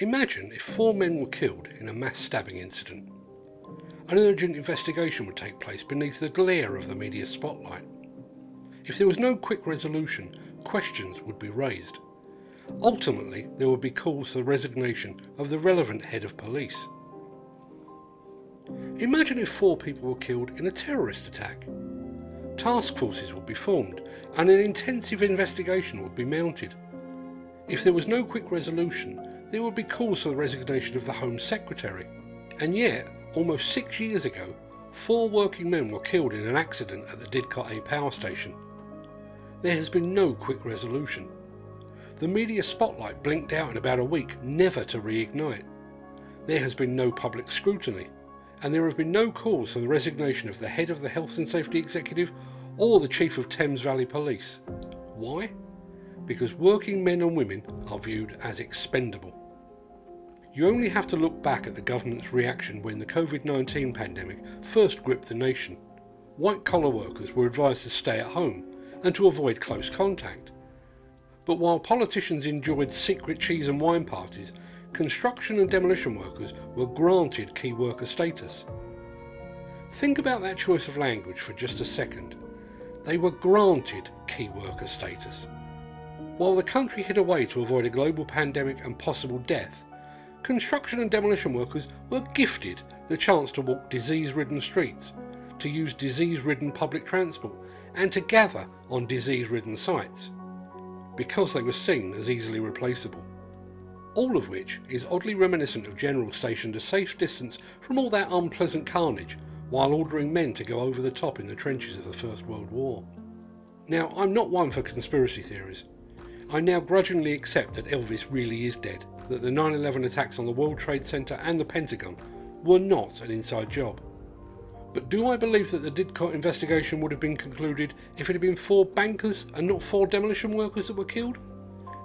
Imagine if four men were killed in a mass stabbing incident. An urgent investigation would take place beneath the glare of the media spotlight. If there was no quick resolution, questions would be raised. Ultimately, there would be calls for the resignation of the relevant head of police. Imagine if four people were killed in a terrorist attack. Task forces would be formed and an intensive investigation would be mounted. If there was no quick resolution, there would be calls for the resignation of the Home Secretary. And yet, almost six years ago, four working men were killed in an accident at the Didcot A power station. There has been no quick resolution. The media spotlight blinked out in about a week, never to reignite. There has been no public scrutiny, and there have been no calls for the resignation of the head of the Health and Safety Executive or the Chief of Thames Valley Police. Why? Because working men and women are viewed as expendable. You only have to look back at the government's reaction when the COVID 19 pandemic first gripped the nation. White collar workers were advised to stay at home and to avoid close contact. But while politicians enjoyed secret cheese and wine parties, construction and demolition workers were granted key worker status. Think about that choice of language for just a second. They were granted key worker status. While the country hid away to avoid a global pandemic and possible death, construction and demolition workers were gifted the chance to walk disease ridden streets, to use disease ridden public transport, and to gather on disease ridden sites, because they were seen as easily replaceable. All of which is oddly reminiscent of generals stationed a safe distance from all that unpleasant carnage while ordering men to go over the top in the trenches of the First World War. Now, I'm not one for conspiracy theories. I now grudgingly accept that Elvis really is dead, that the 9 11 attacks on the World Trade Center and the Pentagon were not an inside job. But do I believe that the Didcot investigation would have been concluded if it had been four bankers and not four demolition workers that were killed?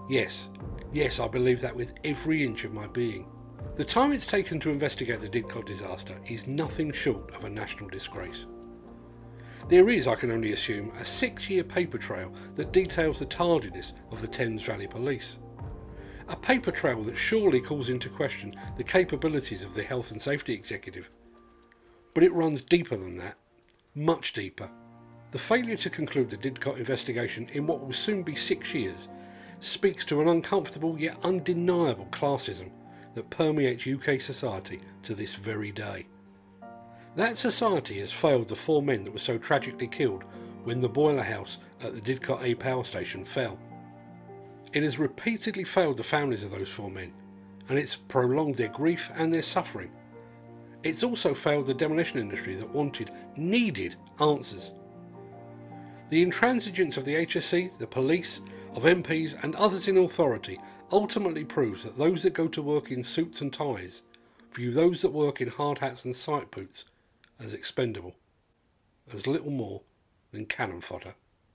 Yes, yes, I believe that with every inch of my being. The time it's taken to investigate the Didcot disaster is nothing short of a national disgrace. There is, I can only assume, a six year paper trail that details the tardiness of the Thames Valley Police. A paper trail that surely calls into question the capabilities of the Health and Safety Executive but it runs deeper than that, much deeper. The failure to conclude the Didcot investigation in what will soon be six years speaks to an uncomfortable yet undeniable classism that permeates UK society to this very day. That society has failed the four men that were so tragically killed when the boiler house at the Didcot A power station fell. It has repeatedly failed the families of those four men, and it's prolonged their grief and their suffering it's also failed the demolition industry that wanted, needed answers. The intransigence of the HSE, the police, of MPs and others in authority ultimately proves that those that go to work in suits and ties view those that work in hard hats and site boots as expendable, as little more than cannon fodder.